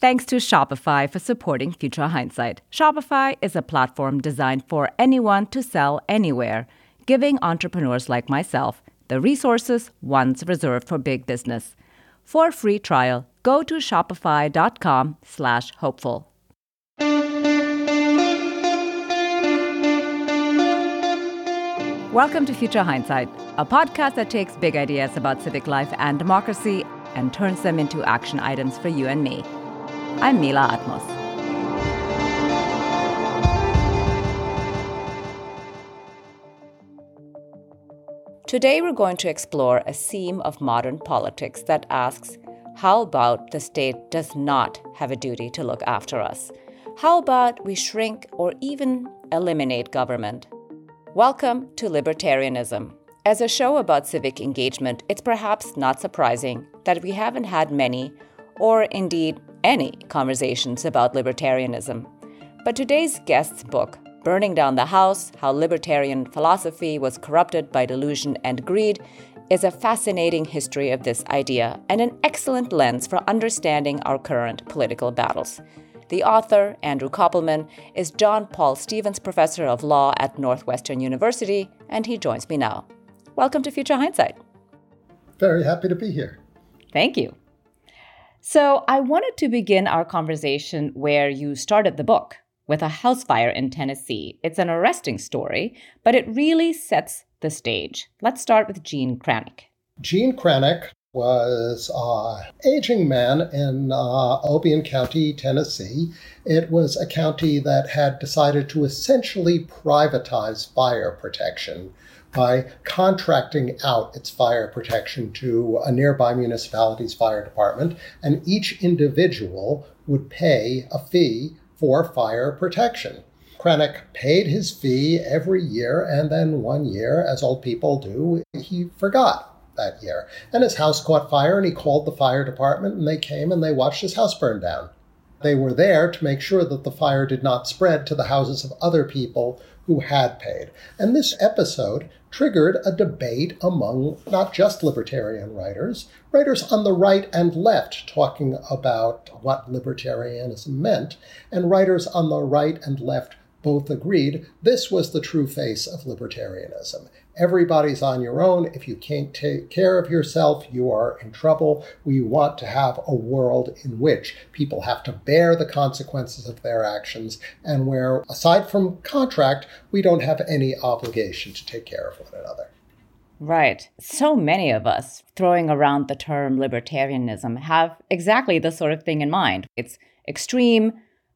Thanks to Shopify for supporting Future Hindsight. Shopify is a platform designed for anyone to sell anywhere, giving entrepreneurs like myself the resources once reserved for big business. For a free trial, go to shopify.com/hopeful. Welcome to Future Hindsight, a podcast that takes big ideas about civic life and democracy and turns them into action items for you and me. I'm Mila Atmos. Today, we're going to explore a theme of modern politics that asks how about the state does not have a duty to look after us? How about we shrink or even eliminate government? Welcome to Libertarianism. As a show about civic engagement, it's perhaps not surprising that we haven't had many, or indeed any conversations about libertarianism. But today's guest's book, Burning Down the House How Libertarian Philosophy Was Corrupted by Delusion and Greed, is a fascinating history of this idea and an excellent lens for understanding our current political battles. The author, Andrew Koppelman, is John Paul Stevens Professor of Law at Northwestern University, and he joins me now. Welcome to Future Hindsight. Very happy to be here. Thank you. So, I wanted to begin our conversation where you started the book with a house fire in Tennessee. It's an arresting story, but it really sets the stage. Let's start with Gene Cranick. Gene Cranick was an aging man in uh, Obion County, Tennessee. It was a county that had decided to essentially privatize fire protection by contracting out its fire protection to a nearby municipality's fire department, and each individual would pay a fee for fire protection. Cranick paid his fee every year, and then one year, as old people do, he forgot that year. And his house caught fire, and he called the fire department, and they came and they watched his house burn down. They were there to make sure that the fire did not spread to the houses of other people who had paid. And this episode triggered a debate among not just libertarian writers, writers on the right and left talking about what libertarianism meant, and writers on the right and left both agreed this was the true face of libertarianism. Everybody's on your own. If you can't take care of yourself, you are in trouble. We want to have a world in which people have to bear the consequences of their actions and where, aside from contract, we don't have any obligation to take care of one another. Right. So many of us throwing around the term libertarianism have exactly the sort of thing in mind. It's extreme,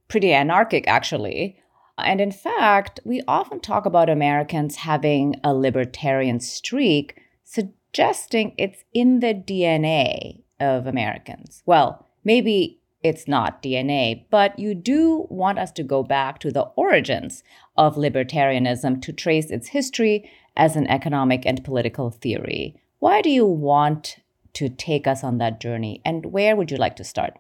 pretty anarchic, actually, and in fact, we often talk about Americans having a libertarian streak, suggesting it's in the DNA of Americans. Well, maybe it's not DNA, but you do want us to go back to the origins of libertarianism to trace its history as an economic and political theory. Why do you want to take us on that journey, and where would you like to start?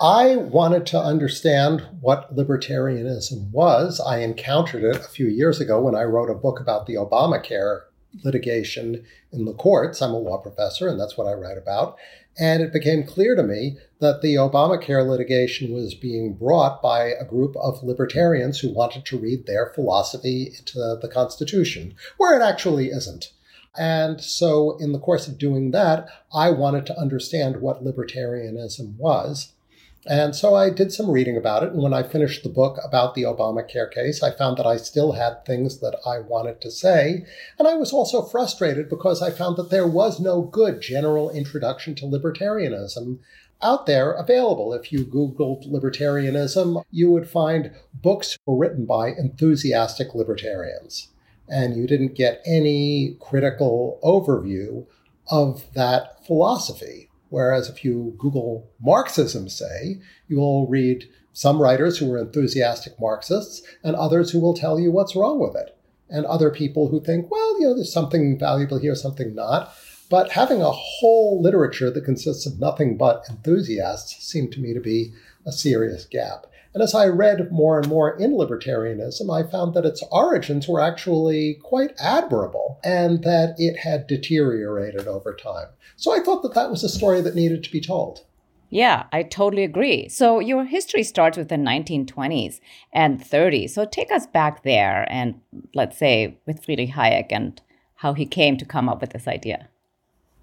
I wanted to understand what libertarianism was. I encountered it a few years ago when I wrote a book about the Obamacare litigation in the courts. I'm a law professor, and that's what I write about. And it became clear to me that the Obamacare litigation was being brought by a group of libertarians who wanted to read their philosophy into the Constitution, where it actually isn't. And so, in the course of doing that, I wanted to understand what libertarianism was. And so I did some reading about it. And when I finished the book about the Obamacare case, I found that I still had things that I wanted to say. And I was also frustrated because I found that there was no good general introduction to libertarianism out there available. If you Googled libertarianism, you would find books written by enthusiastic libertarians. And you didn't get any critical overview of that philosophy. Whereas if you Google Marxism, say, you will read some writers who are enthusiastic Marxists and others who will tell you what's wrong with it. And other people who think, well, you know, there's something valuable here, something not. But having a whole literature that consists of nothing but enthusiasts seemed to me to be a serious gap. And as I read more and more in libertarianism, I found that its origins were actually quite admirable and that it had deteriorated over time. So I thought that that was a story that needed to be told. Yeah, I totally agree. So your history starts with the 1920s and 30s. So take us back there and let's say with Friedrich Hayek and how he came to come up with this idea.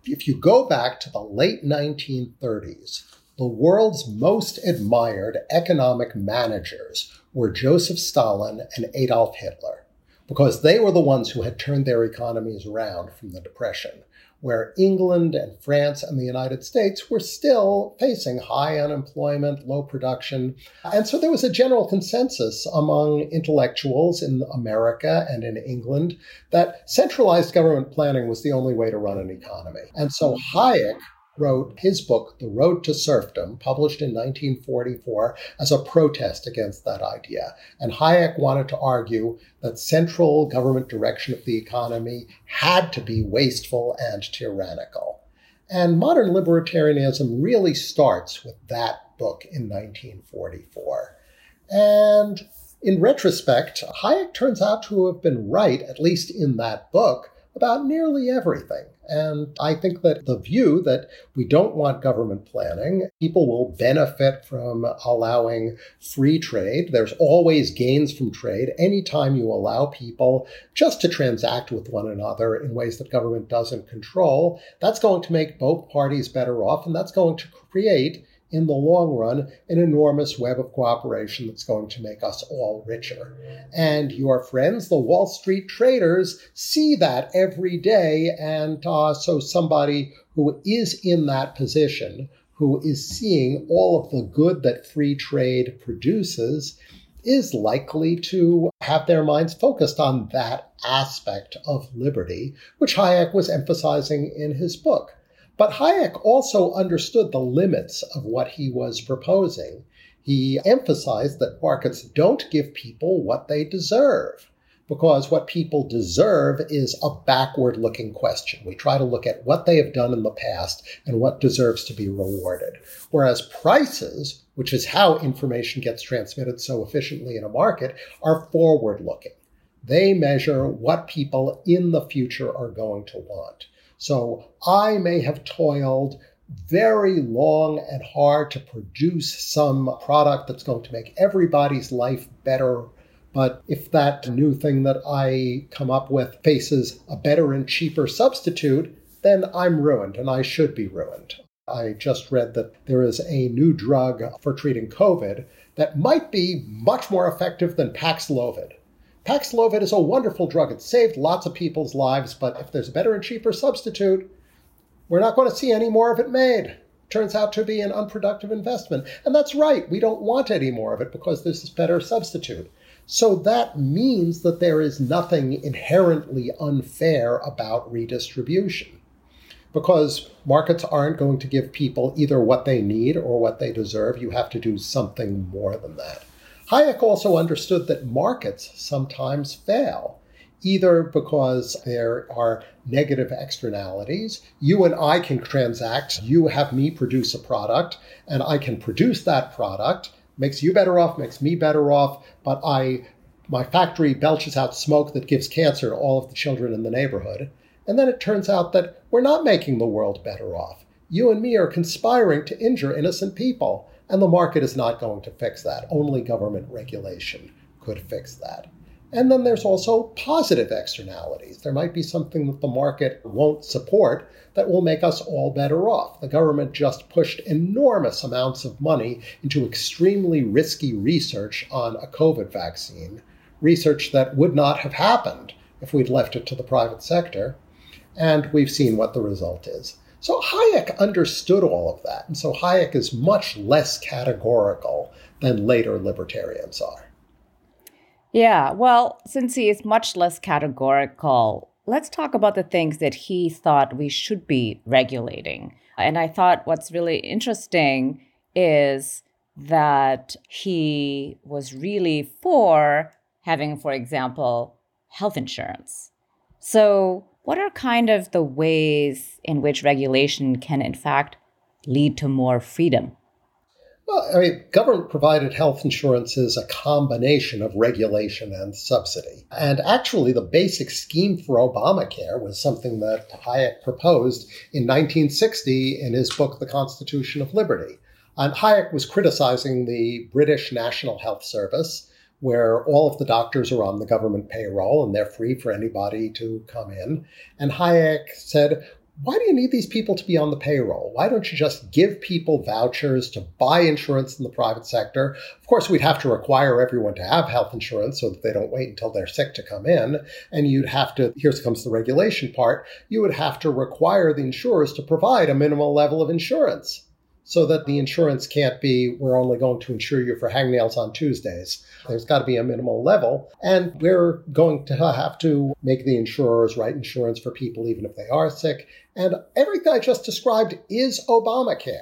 If you go back to the late 1930s, the world's most admired economic managers were Joseph Stalin and Adolf Hitler because they were the ones who had turned their economies around from the Depression where England and France and the United States were still facing high unemployment, low production. And so there was a general consensus among intellectuals in America and in England that centralized government planning was the only way to run an economy. And so Hayek wrote his book, The Road to Serfdom, published in 1944, as a protest against that idea. And Hayek wanted to argue that central government direction of the economy had to be wasteful and tyrannical. And modern libertarianism really starts with that book in 1944. And in retrospect, Hayek turns out to have been right, at least in that book, about nearly everything. And I think that the view that we don't want government planning, people will benefit from allowing free trade. There's always gains from trade anytime you allow people just to transact with one another in ways that government doesn't control. That's going to make both parties better off, and that's going to create in the long run, an enormous web of cooperation that's going to make us all richer. And your friends, the Wall Street traders, see that every day. And uh, so somebody who is in that position, who is seeing all of the good that free trade produces, is likely to have their minds focused on that aspect of liberty, which Hayek was emphasizing in his book. But Hayek also understood the limits of what he was proposing. He emphasized that markets don't give people what they deserve because what people deserve is a backward looking question. We try to look at what they have done in the past and what deserves to be rewarded. Whereas prices, which is how information gets transmitted so efficiently in a market, are forward looking. They measure what people in the future are going to want. So I may have toiled very long and hard to produce some product that's going to make everybody's life better. But if that new thing that I come up with faces a better and cheaper substitute, then I'm ruined and I should be ruined. I just read that there is a new drug for treating COVID that might be much more effective than Paxlovid. Paxlovid is a wonderful drug. It saved lots of people's lives, but if there's a better and cheaper substitute, we're not going to see any more of it made. Turns out to be an unproductive investment. And that's right. We don't want any more of it because there's this better substitute. So that means that there is nothing inherently unfair about redistribution. Because markets aren't going to give people either what they need or what they deserve. You have to do something more than that. Hayek also understood that markets sometimes fail, either because there are negative externalities. You and I can transact, you have me produce a product, and I can produce that product, makes you better off, makes me better off, but I my factory belches out smoke that gives cancer to all of the children in the neighborhood. And then it turns out that we're not making the world better off. You and me are conspiring to injure innocent people. And the market is not going to fix that. Only government regulation could fix that. And then there's also positive externalities. There might be something that the market won't support that will make us all better off. The government just pushed enormous amounts of money into extremely risky research on a COVID vaccine, research that would not have happened if we'd left it to the private sector. And we've seen what the result is. So Hayek understood all of that. And so Hayek is much less categorical than later libertarians are. Yeah, well, since he is much less categorical, let's talk about the things that he thought we should be regulating. And I thought what's really interesting is that he was really for having, for example, health insurance. So what are kind of the ways in which regulation can, in fact, lead to more freedom? Well, I mean, government provided health insurance is a combination of regulation and subsidy. And actually, the basic scheme for Obamacare was something that Hayek proposed in 1960 in his book, The Constitution of Liberty. And Hayek was criticizing the British National Health Service, where all of the doctors are on the government payroll and they're free for anybody to come in. And Hayek said, why do you need these people to be on the payroll? Why don't you just give people vouchers to buy insurance in the private sector? Of course, we'd have to require everyone to have health insurance so that they don't wait until they're sick to come in. And you'd have to, here comes the regulation part, you would have to require the insurers to provide a minimal level of insurance so that the insurance can't be, we're only going to insure you for hangnails on Tuesdays. There's got to be a minimal level. And we're going to have to make the insurers write insurance for people even if they are sick. And everything I just described is Obamacare.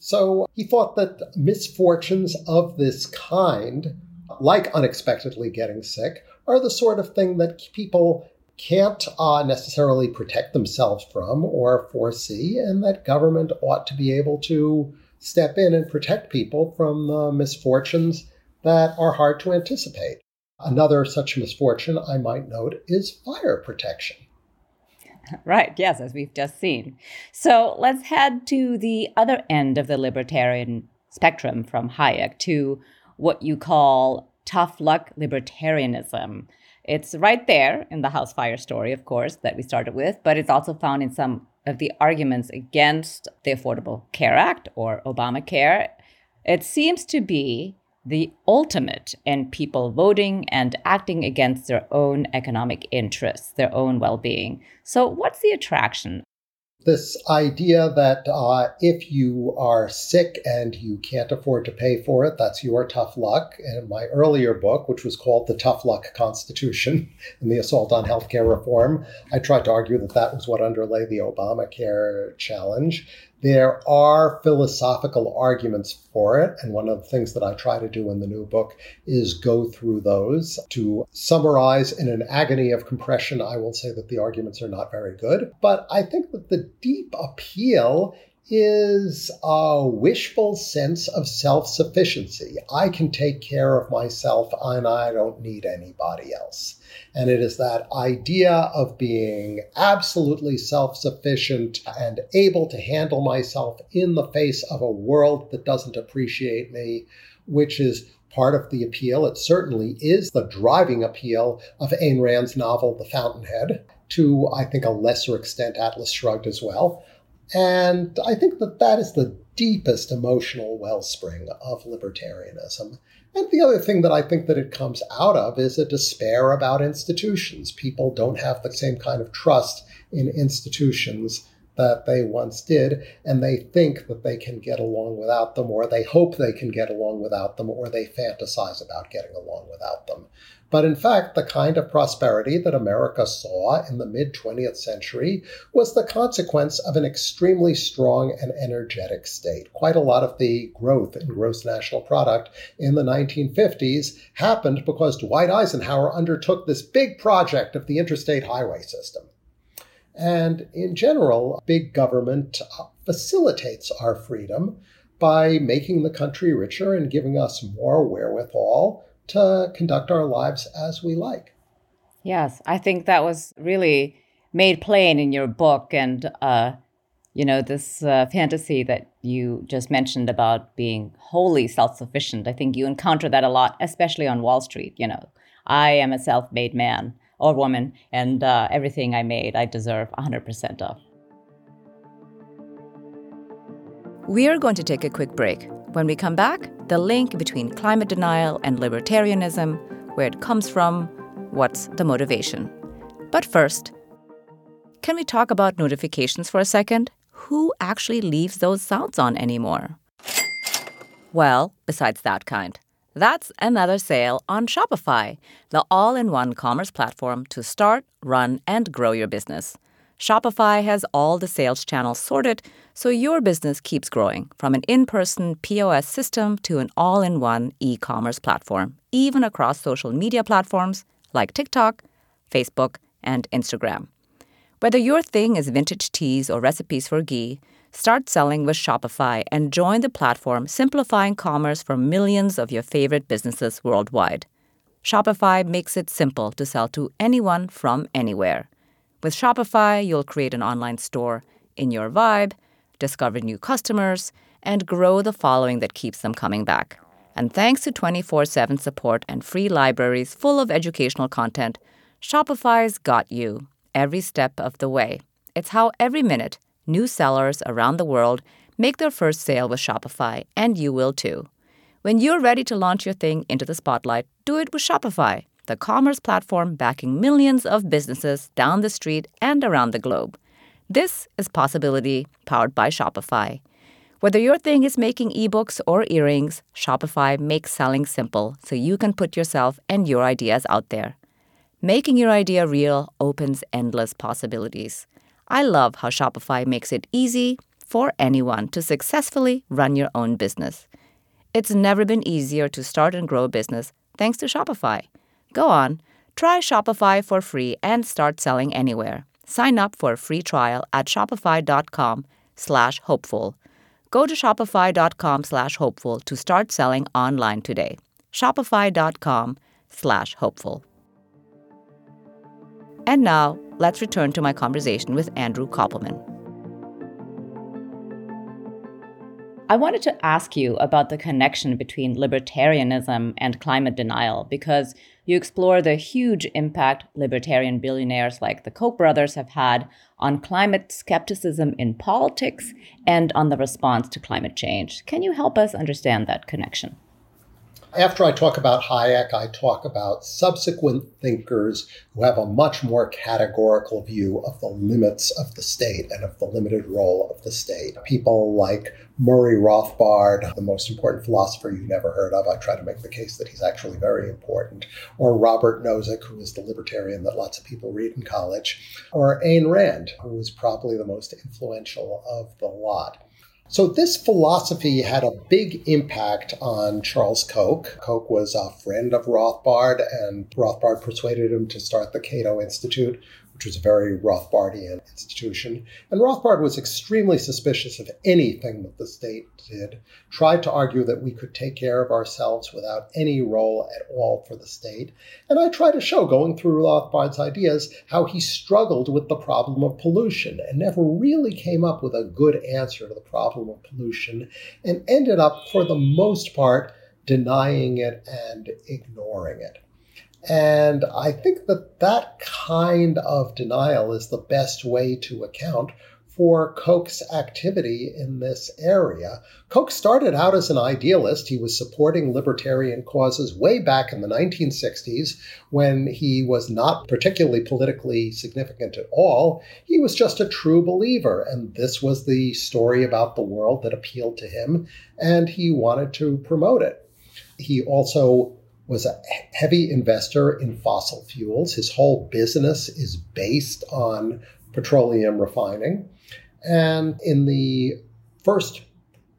So he thought that misfortunes of this kind, like unexpectedly getting sick, are the sort of thing that people can't uh, necessarily protect themselves from or foresee, and that government ought to be able to step in and protect people from the misfortunes that are hard to anticipate. Another such misfortune, I might note, is fire protection. Right, yes, as we've just seen. So let's head to the other end of the libertarian spectrum from Hayek to what you call tough luck libertarianism. It's right there in the house fire story, of course, that we started with, but it's also found in some of the arguments against the Affordable Care Act or Obamacare. It seems to be the ultimate in people voting and acting against their own economic interests, their own well being. So, what's the attraction this idea that uh, if you are sick and you can't afford to pay for it, that's your tough luck. In my earlier book, which was called The Tough Luck Constitution and the Assault on Healthcare Reform, I tried to argue that that was what underlay the Obamacare challenge. There are philosophical arguments for it, and one of the things that I try to do in the new book is go through those. To summarize in an agony of compression, I will say that the arguments are not very good, but I think that the deep appeal is a wishful sense of self sufficiency. I can take care of myself and I don't need anybody else. And it is that idea of being absolutely self sufficient and able to handle myself in the face of a world that doesn't appreciate me, which is part of the appeal. It certainly is the driving appeal of Ayn Rand's novel, The Fountainhead, to, I think, a lesser extent, Atlas Shrugged as well. And I think that that is the deepest emotional wellspring of libertarianism. And the other thing that I think that it comes out of is a despair about institutions. People don't have the same kind of trust in institutions that they once did, and they think that they can get along without them, or they hope they can get along without them, or they fantasize about getting along without them. But in fact, the kind of prosperity that America saw in the mid 20th century was the consequence of an extremely strong and energetic state. Quite a lot of the growth in gross national product in the 1950s happened because Dwight Eisenhower undertook this big project of the interstate highway system. And in general, big government facilitates our freedom by making the country richer and giving us more wherewithal to conduct our lives as we like. Yes, I think that was really made plain in your book. And, uh, you know, this uh, fantasy that you just mentioned about being wholly self sufficient, I think you encounter that a lot, especially on Wall Street. You know, I am a self made man or woman, and uh, everything I made, I deserve 100% of. We are going to take a quick break. When we come back, the link between climate denial and libertarianism, where it comes from, what's the motivation. But first, can we talk about notifications for a second? Who actually leaves those sounds on anymore? Well, besides that kind. That's another sale on Shopify, the all in one commerce platform to start, run, and grow your business. Shopify has all the sales channels sorted so your business keeps growing from an in person POS system to an all in one e commerce platform, even across social media platforms like TikTok, Facebook, and Instagram. Whether your thing is vintage teas or recipes for ghee, start selling with Shopify and join the platform simplifying commerce for millions of your favorite businesses worldwide. Shopify makes it simple to sell to anyone from anywhere. With Shopify, you'll create an online store in your vibe, discover new customers, and grow the following that keeps them coming back. And thanks to 24 7 support and free libraries full of educational content, Shopify's got you every step of the way. It's how every minute new sellers around the world make their first sale with Shopify, and you will too. When you're ready to launch your thing into the spotlight, do it with Shopify, the commerce platform backing millions of businesses down the street and around the globe. This is Possibility powered by Shopify. Whether your thing is making ebooks or earrings, Shopify makes selling simple so you can put yourself and your ideas out there. Making your idea real opens endless possibilities. I love how Shopify makes it easy for anyone to successfully run your own business. It's never been easier to start and grow a business thanks to Shopify. Go on, try Shopify for free and start selling anywhere. Sign up for a free trial at shopify.com slash hopeful. Go to shopify.com slash hopeful to start selling online today. Shopify.com slash hopeful. And now, let's return to my conversation with Andrew Koppelman. I wanted to ask you about the connection between libertarianism and climate denial because you explore the huge impact libertarian billionaires like the Koch brothers have had on climate skepticism in politics and on the response to climate change. Can you help us understand that connection? After I talk about Hayek, I talk about subsequent thinkers who have a much more categorical view of the limits of the state and of the limited role of the state. People like Murray Rothbard, the most important philosopher you never heard of. I try to make the case that he's actually very important. Or Robert Nozick, who is the libertarian that lots of people read in college. Or Ayn Rand, who was probably the most influential of the lot. So this philosophy had a big impact on Charles Koch. Koch was a friend of Rothbard, and Rothbard persuaded him to start the Cato Institute, which was a very Rothbardian institution. And Rothbard was extremely suspicious of anything that the state did, tried to argue that we could take care of ourselves without any role at all for the state. And I try to show, going through Rothbard's ideas, how he struggled with the problem of pollution and never really came up with a good answer to the problem of pollution and ended up, for the most part, denying it and ignoring it. And I think that that kind of denial is the best way to account for Koch's activity in this area. Koch started out as an idealist. He was supporting libertarian causes way back in the 1960s when he was not particularly politically significant at all. He was just a true believer, and this was the story about the world that appealed to him, and he wanted to promote it. He also was a heavy investor in fossil fuels. His whole business is based on petroleum refining. And in the first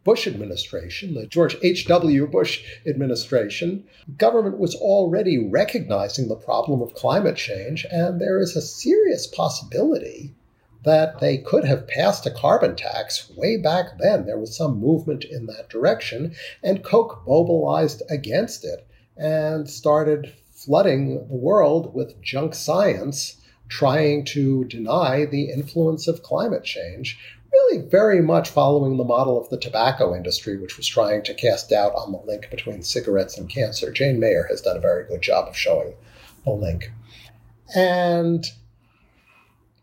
Bush administration, the George H.W. Bush administration, government was already recognizing the problem of climate change, and there is a serious possibility that they could have passed a carbon tax way back then. There was some movement in that direction, and Koch mobilized against it and started flooding the world with junk science, trying to deny the influence of climate change. Really, very much following the model of the tobacco industry, which was trying to cast doubt on the link between cigarettes and cancer. Jane Mayer has done a very good job of showing the link. And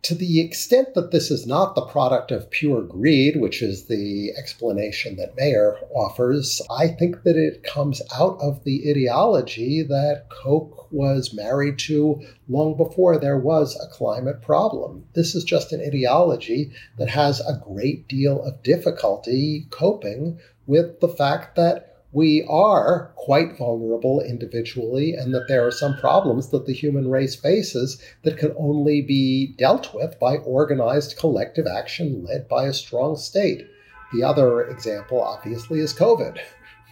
to the extent that this is not the product of pure greed, which is the explanation that Mayer offers, I think that it comes out of the ideology that Koch was married to long before there was a climate problem. This is just an ideology that has a great deal of difficulty coping with the fact that we are quite vulnerable individually, and that there are some problems that the human race faces that can only be dealt with by organized collective action led by a strong state. The other example, obviously, is COVID,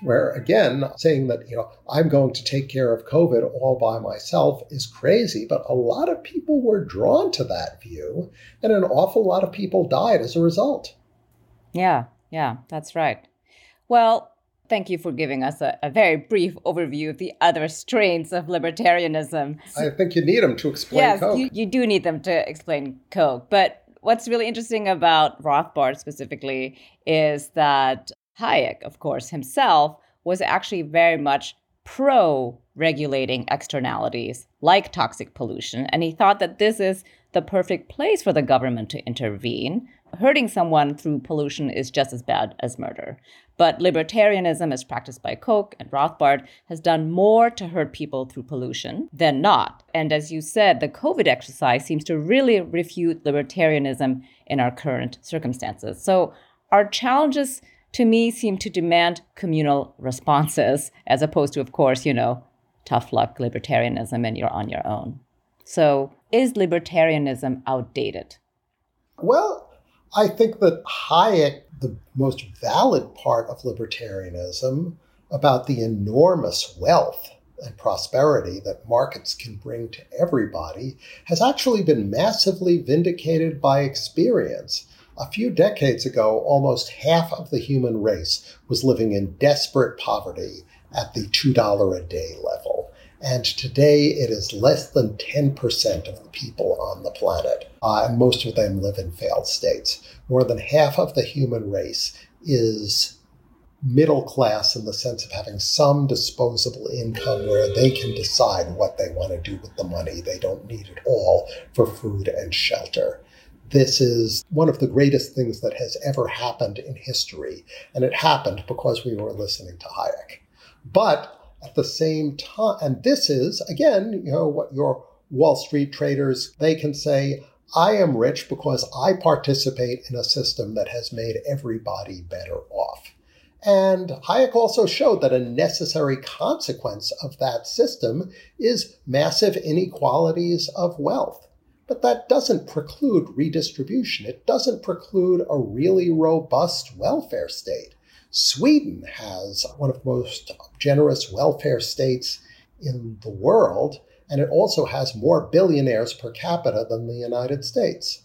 where again, saying that, you know, I'm going to take care of COVID all by myself is crazy, but a lot of people were drawn to that view, and an awful lot of people died as a result. Yeah, yeah, that's right. Well, Thank you for giving us a, a, very brief overview of the other strains of libertarianism. I think you need them to explain yes, Koch. You, you do need them to explain Koch. But what's really interesting about Rothbard specifically is that Hayek, of course, himself was actually very much pro regulating externalities like toxic pollution. And he thought that this is the perfect place for the government to intervene. Hurting someone through pollution is just as bad as murder. But libertarianism, as practiced by Koch and Rothbard, has done more to hurt people through pollution than not. And as you said, the COVID exercise seems to really refute libertarianism in our current circumstances. So our challenges to me seem to demand communal responses, as opposed to, of course, you know, tough luck libertarianism and you're on your own. So, is libertarianism outdated? Well, I think that Hayek, the most valid part of libertarianism about the enormous wealth and prosperity that markets can bring to everybody, has actually been massively vindicated by experience. A few decades ago, almost half of the human race was living in desperate poverty at the $2 a day level. And today it is less than 10% of the people on the planet. Uh, and most of them live in failed states. More than half of the human race is middle class in the sense of having some disposable income where they can decide what they want to do with the money. They don't need it all for food and shelter. This is one of the greatest things that has ever happened in history. And it happened because we were listening to Hayek. But at the same time, and this is, again, you know, what your Wall Street traders, they can say, I am rich because I participate in a system that has made everybody better off. And Hayek also showed that a necessary consequence of that system is massive inequalities of wealth. But that doesn't preclude redistribution. It doesn't preclude a really robust welfare state. Sweden has one of the most generous welfare states in the world, and it also has more billionaires per capita than the United States.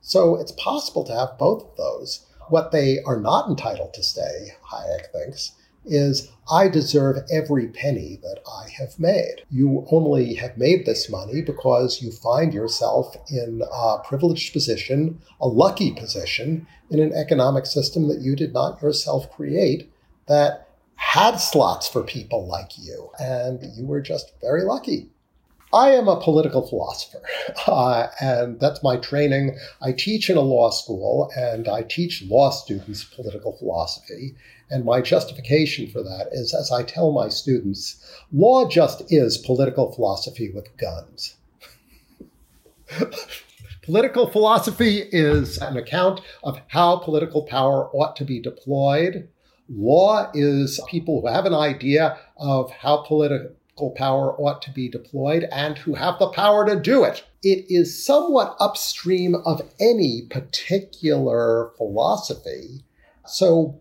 So it's possible to have both of those. What they are not entitled to stay, Hayek thinks, is I deserve every penny that I have made. You only have made this money because you find yourself in a privileged position, a lucky position, in an economic system that you did not yourself create that had slots for people like you. And you were just very lucky. I am a political philosopher, uh, and that's my training. I teach in a law school, and I teach law students political philosophy. And my justification for that is, as I tell my students, law just is political philosophy with guns. political philosophy is an account of how political power ought to be deployed. Law is people who have an idea of how political power ought to be deployed and who have the power to do it. It is somewhat upstream of any particular philosophy. So,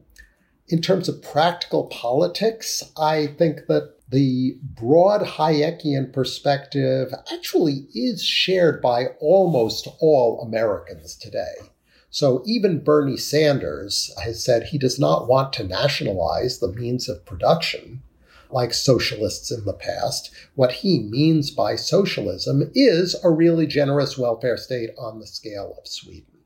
in terms of practical politics, I think that the broad Hayekian perspective actually is shared by almost all Americans today. So even Bernie Sanders has said he does not want to nationalize the means of production like socialists in the past. What he means by socialism is a really generous welfare state on the scale of Sweden.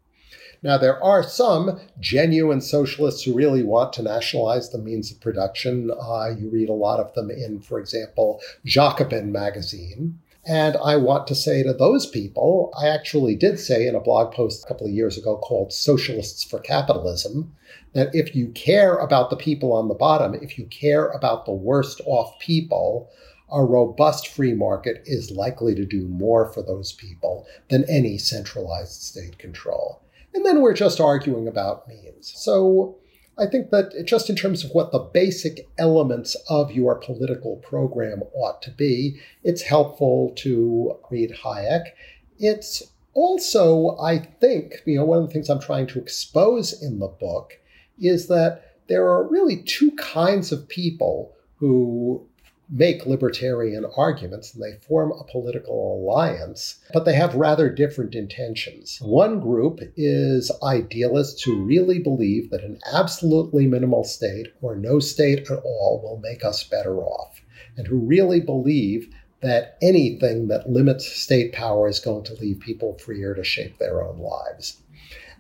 Now, there are some genuine socialists who really want to nationalize the means of production. Uh, you read a lot of them in, for example, Jacobin magazine. And I want to say to those people, I actually did say in a blog post a couple of years ago called Socialists for Capitalism, that if you care about the people on the bottom, if you care about the worst off people, a robust free market is likely to do more for those people than any centralized state control. And then we're just arguing about means. So I think that just in terms of what the basic elements of your political program ought to be, it's helpful to read Hayek. It's also, I think, you know, one of the things I'm trying to expose in the book is that there are really two kinds of people who make libertarian arguments and they form a political alliance, but they have rather different intentions. One group is idealists who really believe that an absolutely minimal state or no state at all will make us better off, and who really believe that anything that limits state power is going to leave people freer to shape their own lives.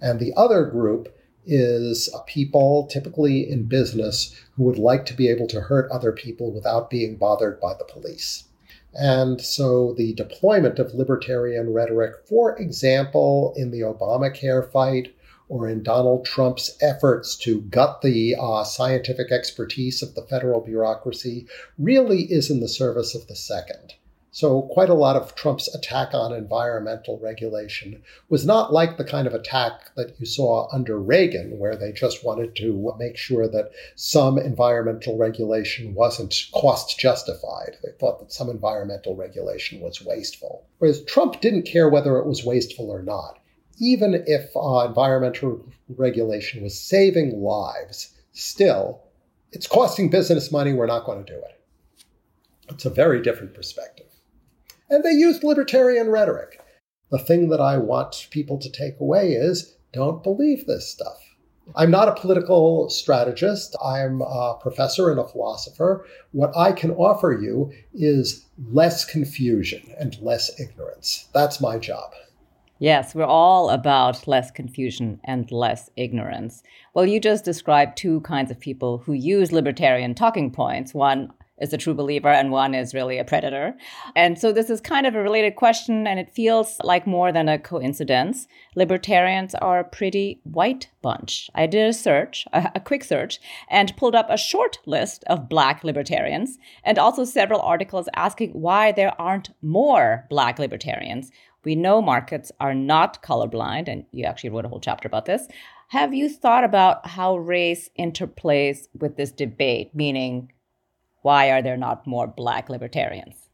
And the other group is a people, typically in business, who would like to be able to hurt other people without being bothered by the police. And so the deployment of libertarian rhetoric, for example, in the Obamacare fight or in Donald Trump's efforts to gut the uh, scientific expertise of the federal bureaucracy, really is in the service of the second. So, quite a lot of Trump's attack on environmental regulation was not like the kind of attack that you saw under Reagan, where they just wanted to make sure that some environmental regulation wasn't cost justified. They thought that some environmental regulation was wasteful. Whereas Trump didn't care whether it was wasteful or not. Even if uh, environmental regulation was saving lives, still, it's costing business money, we're not going to do it. It's a very different perspective and they used libertarian rhetoric. The thing that I want people to take away is don't believe this stuff. I'm not a political strategist. I'm a professor and a philosopher. What I can offer you is less confusion and less ignorance. That's my job. Yes, we're all about less confusion and less ignorance. Well, you just described two kinds of people who use libertarian talking points. One is a true believer and one is really a predator. And so this is kind of a related question, and it feels like more than a coincidence. Libertarians are a pretty white bunch. I did a search, a, a quick search, and pulled up a short list of black libertarians and also several articles asking why there aren't more black libertarians. We know markets are not colorblind, and you actually wrote a whole chapter about this. Have you thought about how race interplays with this debate, meaning why are there not more black libertarians?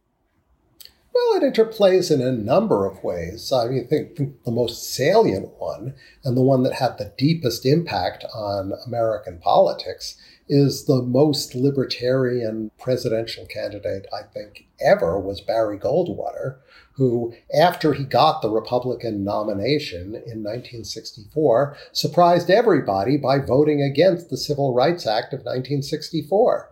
Well, it interplays in a number of ways. I mean, I think the most salient one, and the one that had the deepest impact on American politics, is the most libertarian presidential candidate, I think, ever was Barry Goldwater, who, after he got the Republican nomination in 1964, surprised everybody by voting against the Civil Rights Act of 1964.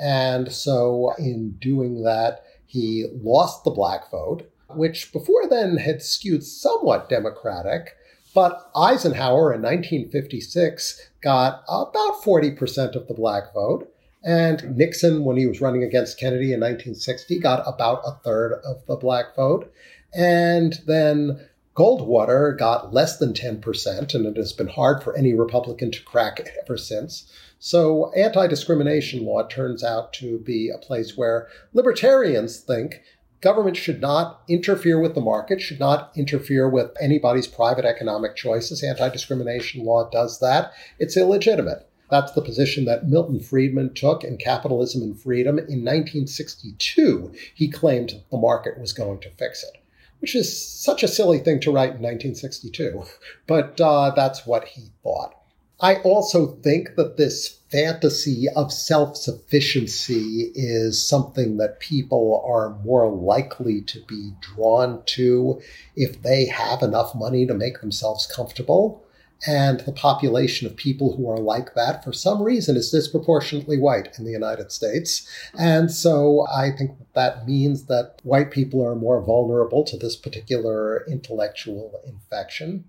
And so, in doing that, he lost the black vote, which before then had skewed somewhat Democratic. But Eisenhower in 1956 got about 40% of the black vote. And Nixon, when he was running against Kennedy in 1960, got about a third of the black vote. And then Goldwater got less than 10%, and it has been hard for any Republican to crack ever since. So, anti discrimination law turns out to be a place where libertarians think government should not interfere with the market, should not interfere with anybody's private economic choices. Anti discrimination law does that. It's illegitimate. That's the position that Milton Friedman took in Capitalism and Freedom. In 1962, he claimed the market was going to fix it, which is such a silly thing to write in 1962, but uh, that's what he thought. I also think that this fantasy of self sufficiency is something that people are more likely to be drawn to if they have enough money to make themselves comfortable. And the population of people who are like that, for some reason, is disproportionately white in the United States. And so I think that means that white people are more vulnerable to this particular intellectual infection.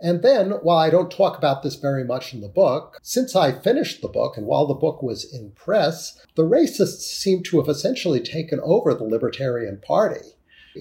And then, while I don't talk about this very much in the book, since I finished the book and while the book was in press, the racists seem to have essentially taken over the Libertarian Party.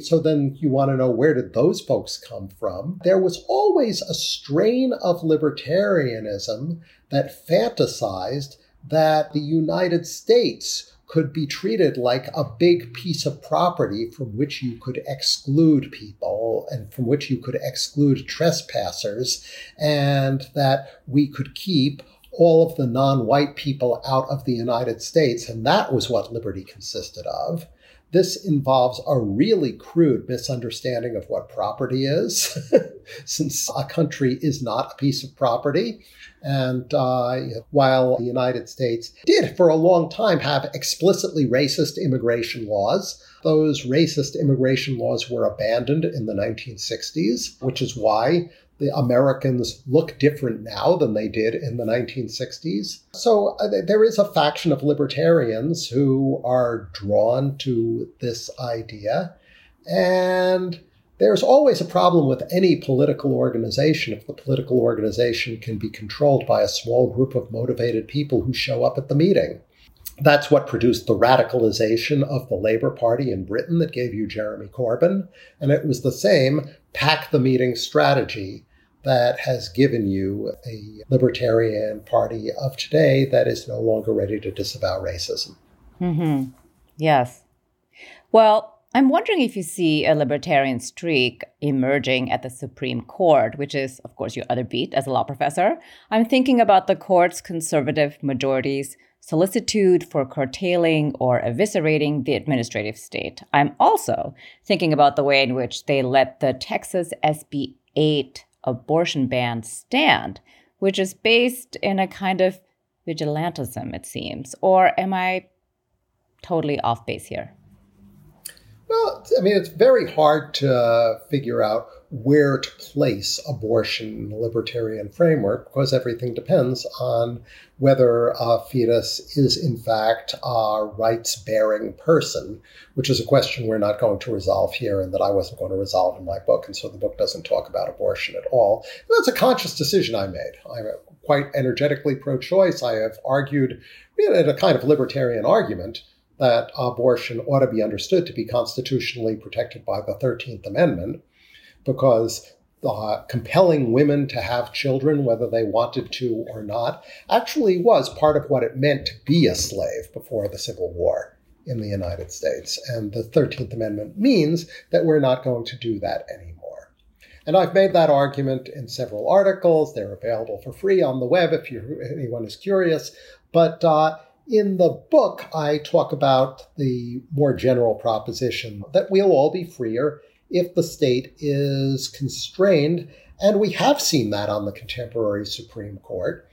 So then you want to know where did those folks come from? There was always a strain of libertarianism that fantasized that the United States could be treated like a big piece of property from which you could exclude people and from which you could exclude trespassers, and that we could keep all of the non white people out of the United States. And that was what liberty consisted of. This involves a really crude misunderstanding of what property is, since a country is not a piece of property. And uh, while the United States did for a long time have explicitly racist immigration laws, those racist immigration laws were abandoned in the 1960s, which is why the Americans look different now than they did in the 1960s. So uh, there is a faction of libertarians who are drawn to this idea. And there's always a problem with any political organization if the political organization can be controlled by a small group of motivated people who show up at the meeting. That's what produced the radicalization of the Labour Party in Britain that gave you Jeremy Corbyn. And it was the same pack the meeting strategy that has given you a libertarian party of today that is no longer ready to disavow racism. Mm-hmm. Yes. Well, I'm wondering if you see a libertarian streak emerging at the Supreme Court, which is, of course, your other beat as a law professor. I'm thinking about the court's conservative majority's solicitude for curtailing or eviscerating the administrative state. I'm also thinking about the way in which they let the Texas SB 8 abortion ban stand, which is based in a kind of vigilantism, it seems. Or am I totally off base here? Well, I mean, it's very hard to figure out where to place abortion in the libertarian framework because everything depends on whether a fetus is, in fact, a rights bearing person, which is a question we're not going to resolve here and that I wasn't going to resolve in my book. And so the book doesn't talk about abortion at all. And that's a conscious decision I made. I'm quite energetically pro choice. I have argued in a kind of libertarian argument that abortion ought to be understood to be constitutionally protected by the 13th Amendment because uh, compelling women to have children, whether they wanted to or not, actually was part of what it meant to be a slave before the Civil War in the United States. And the 13th Amendment means that we're not going to do that anymore. And I've made that argument in several articles. They're available for free on the web if anyone is curious. But uh, in the book, I talk about the more general proposition that we'll all be freer if the state is constrained. And we have seen that on the contemporary Supreme Court.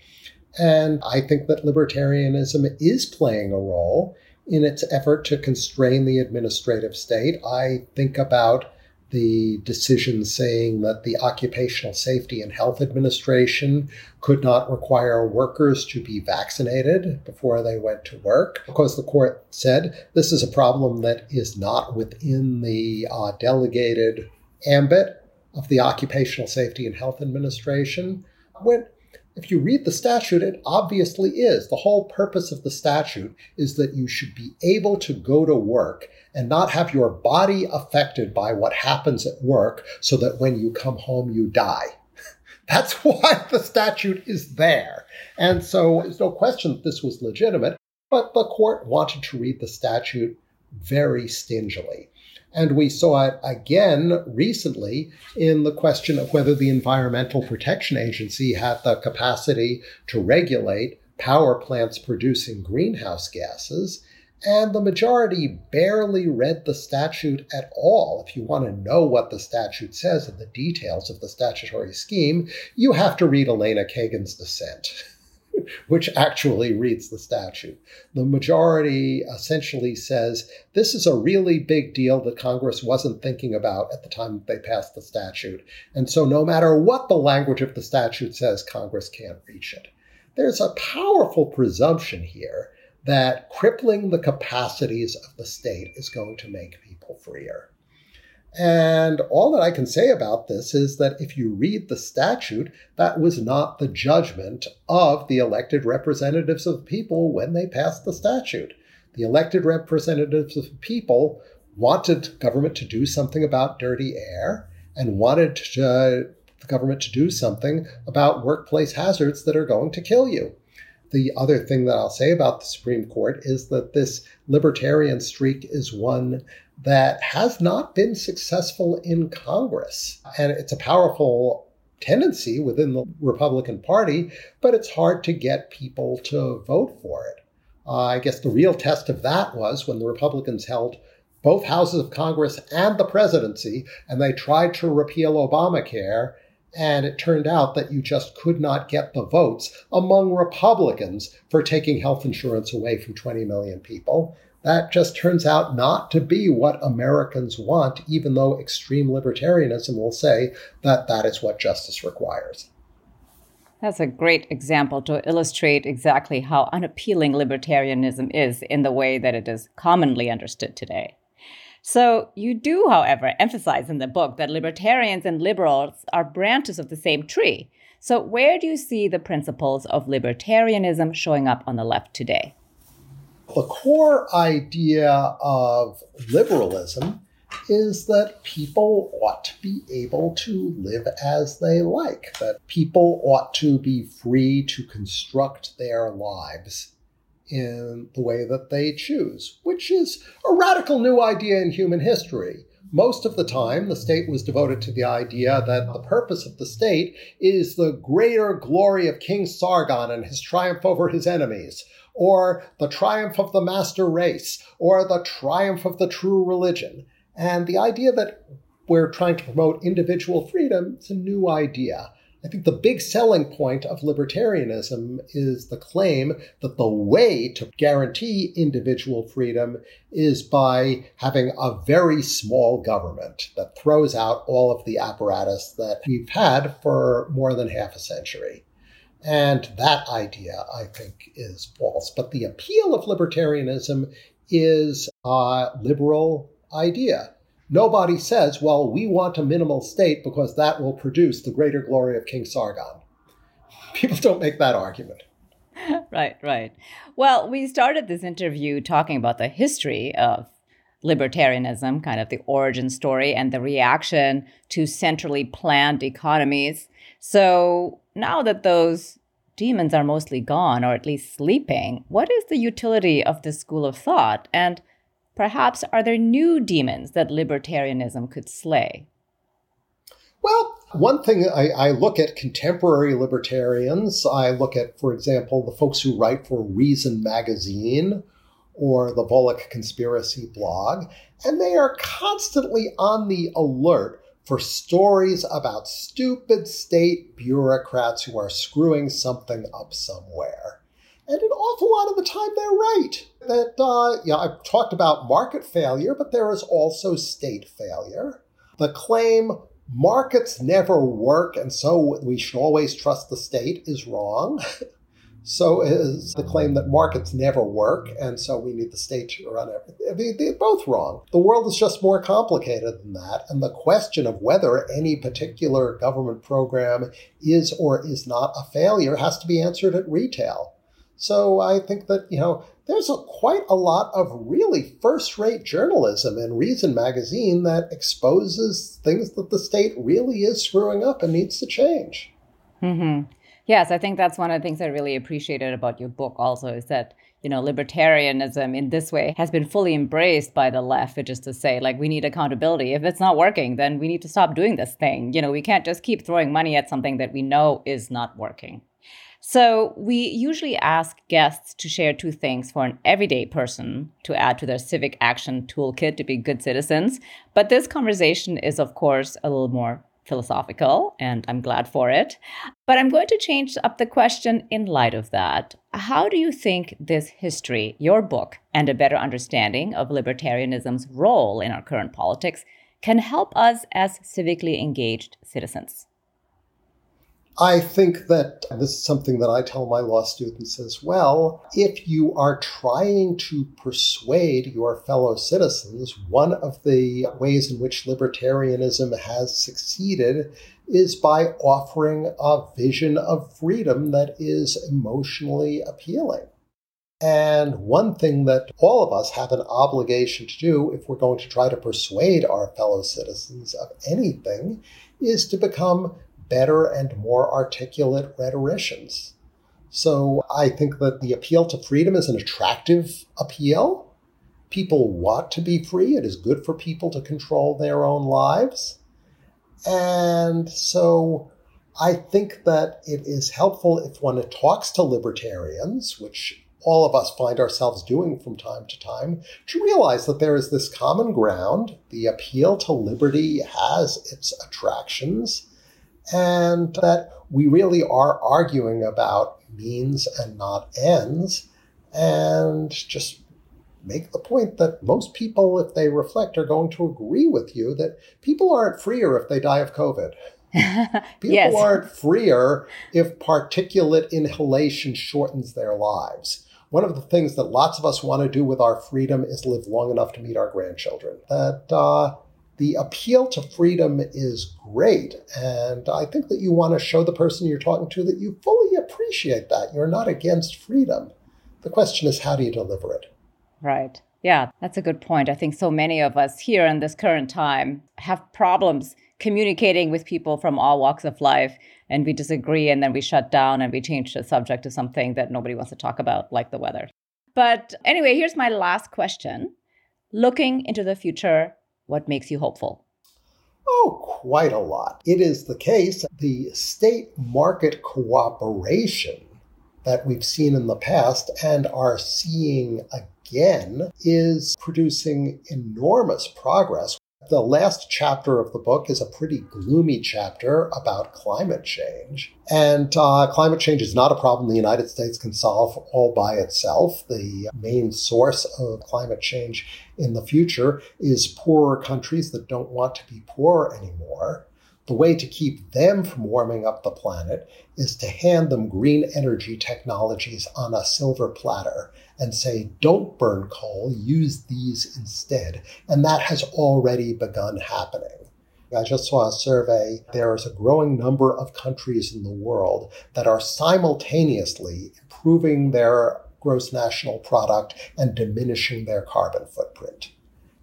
And I think that libertarianism is playing a role in its effort to constrain the administrative state. I think about the decision saying that the Occupational Safety and Health Administration could not require workers to be vaccinated before they went to work because the court said this is a problem that is not within the uh, delegated ambit of the Occupational Safety and Health Administration. When if you read the statute, it obviously is. The whole purpose of the statute is that you should be able to go to work and not have your body affected by what happens at work so that when you come home, you die. That's why the statute is there. And so there's no question that this was legitimate, but the court wanted to read the statute very stingily. And we saw it again recently in the question of whether the Environmental Protection Agency had the capacity to regulate power plants producing greenhouse gases. And the majority barely read the statute at all. If you want to know what the statute says and the details of the statutory scheme, you have to read Elena Kagan's dissent. which actually reads the statute. The majority essentially says this is a really big deal that Congress wasn't thinking about at the time they passed the statute. And so, no matter what the language of the statute says, Congress can't reach it. There's a powerful presumption here that crippling the capacities of the state is going to make people freer. And all that I can say about this is that if you read the statute, that was not the judgment of the elected representatives of people when they passed the statute. The elected representatives of the people wanted government to do something about dirty air and wanted to, the government to do something about workplace hazards that are going to kill you. The other thing that I'll say about the Supreme Court is that this libertarian streak is one that has not been successful in Congress. And it's a powerful tendency within the Republican Party, but it's hard to get people to vote for it. Uh, I guess the real test of that was when the Republicans held both houses of Congress and the presidency, and they tried to repeal Obamacare. And it turned out that you just could not get the votes among Republicans for taking health insurance away from 20 million people that just turns out not to be what Americans want, even though extreme libertarianism will say that that is what justice requires. That's a great example to illustrate exactly how unappealing libertarianism is in the way that it is commonly understood today. So, you do, however, emphasize in the book that libertarians and liberals are branches of the same tree. So, where do you see the principles of libertarianism showing up on the left today? The core idea of liberalism is that people ought to be able to live as they like, that people ought to be free to construct their lives in the way that they choose, which is a radical new idea in human history. Most of the time, the state was devoted to the idea that the purpose of the state is the greater glory of King Sargon and his triumph over his enemies, or the triumph of the master race, or the triumph of the true religion. And the idea that we're trying to promote individual freedom is a new idea. I think the big selling point of libertarianism is the claim that the way to guarantee individual freedom is by having a very small government that throws out all of the apparatus that we've had for more than half a century. And that idea, I think, is false. But the appeal of libertarianism is a liberal idea. Nobody says, well, we want a minimal state because that will produce the greater glory of King Sargon. People don't make that argument. right, right. Well, we started this interview talking about the history of libertarianism, kind of the origin story and the reaction to centrally planned economies. So now that those demons are mostly gone, or at least sleeping, what is the utility of this school of thought? And perhaps are there new demons that libertarianism could slay? Well, one thing I, I, look at contemporary libertarians, I look at, for example, the folks who write for Reason magazine or the Volokh conspiracy blog, and they are constantly on the alert for stories about stupid state bureaucrats who are screwing something up somewhere. And an awful lot of the time they're right. That, uh, yeah, I've talked about market failure, but there is also state failure. The claim markets never work and so we should always trust the state is wrong. so is the claim that markets never work, and so we need the state to run everything. They're both wrong. The world is just more complicated than that, and the question of whether any particular government program is or is not a failure has to be answered at retail. So I think that, you know, there's a, quite a lot of really first rate journalism in Reason magazine that exposes things that the state really is screwing up and needs to change. Mm-hmm. Yes, I think that's one of the things I really appreciated about your book also is that, you know, libertarianism in this way has been fully embraced by the left, which is to say, like, we need accountability. If it's not working, then we need to stop doing this thing. You know, we can't just keep throwing money at something that we know is not working. So, we usually ask guests to share two things for an everyday person to add to their civic action toolkit to be good citizens. But this conversation is, of course, a little more philosophical, and I'm glad for it. But I'm going to change up the question in light of that. How do you think this history, your book, and a better understanding of libertarianism's role in our current politics can help us as civically engaged citizens? I think that this is something that I tell my law students as well. If you are trying to persuade your fellow citizens, one of the ways in which libertarianism has succeeded is by offering a vision of freedom that is emotionally appealing. And one thing that all of us have an obligation to do if we're going to try to persuade our fellow citizens of anything is to become better and more articulate rhetoricians. So I think that the appeal to freedom is an attractive appeal. People want to be free. It is good for people to control their own lives. And so I think that it is helpful if one talks to libertarians, which all of us find ourselves doing from time to time, to realize that there is this common ground. The appeal to liberty has its attractions and that we really are arguing about means and not ends, and just make the point that most people, if they reflect, are going to agree with you that people aren't freer if they die of COVID. people yes. aren't freer if particulate inhalation shortens their lives. One of the things that lots of us want to do with our freedom is live long enough to meet our grandchildren. That uh, the appeal to freedom is great. And I think that you want to show the person you're talking to that you fully appreciate that. You're not against freedom. The question is, how do you deliver it? Right. Yeah, that's a good point. I think so many of us here in this current time have problems communicating with people from all walks of life and we disagree and then we shut down and we change the subject to something that nobody wants to talk about, like the weather. But anyway, here's my last question. Looking into the future, what makes you hopeful? Oh, quite a lot. It is the case the state market cooperation that we've seen in the past and are seeing again is producing enormous progress. The last chapter of the book is a pretty gloomy chapter about climate change. And uh, climate change is not a problem the United States can solve all by itself. The main source of climate change in the future is poorer countries that don't want to be poor anymore. The way to keep them from warming up the planet is to hand them green energy technologies on a silver platter and say, don't burn coal, use these instead. And that has already begun happening. I just saw a survey. There is a growing number of countries in the world that are simultaneously improving their gross national product and diminishing their carbon footprint.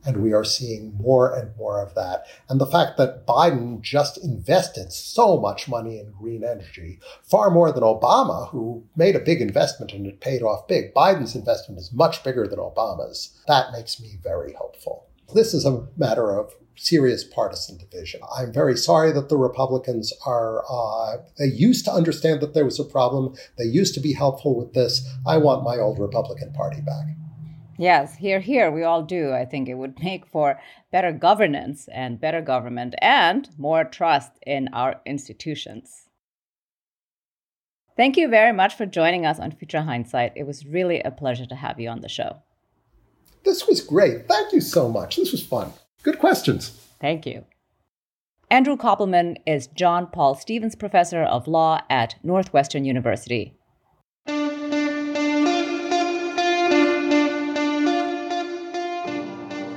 And we are seeing more and more of that. And the fact that Biden just invested so much money in green energy, far more than Obama, who made a big investment and it paid off big. Biden's investment is much bigger than Obama's. That makes me very hopeful. This is a matter of serious partisan division. I'm very sorry that the Republicans are, uh, they used to understand that there was a problem. They used to be helpful with this. I want my old Republican Party back. Yes, hear, hear, we all do. I think it would make for better governance and better government and more trust in our institutions. Thank you very much for joining us on Future Hindsight. It was really a pleasure to have you on the show. This was great. Thank you so much. This was fun. Good questions. Thank you. Andrew Koppelman is John Paul Stevens Professor of Law at Northwestern University.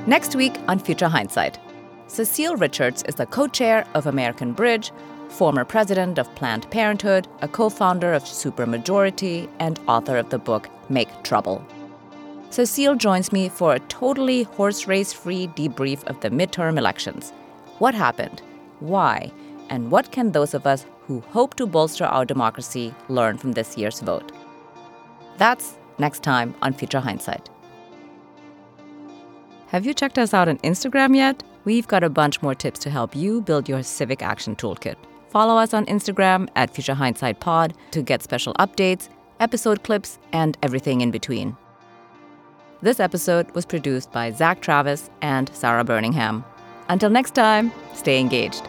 Next week on Future Hindsight, Cecile Richards is the co chair of American Bridge, former president of Planned Parenthood, a co founder of Supermajority, and author of the book Make Trouble. Cecile joins me for a totally horse race free debrief of the midterm elections. What happened? Why? And what can those of us who hope to bolster our democracy learn from this year's vote? That's next time on Future Hindsight. Have you checked us out on Instagram yet? We've got a bunch more tips to help you build your civic action toolkit. Follow us on Instagram at Future Hindsight Pod to get special updates, episode clips, and everything in between. This episode was produced by Zach Travis and Sarah Birmingham. Until next time, stay engaged.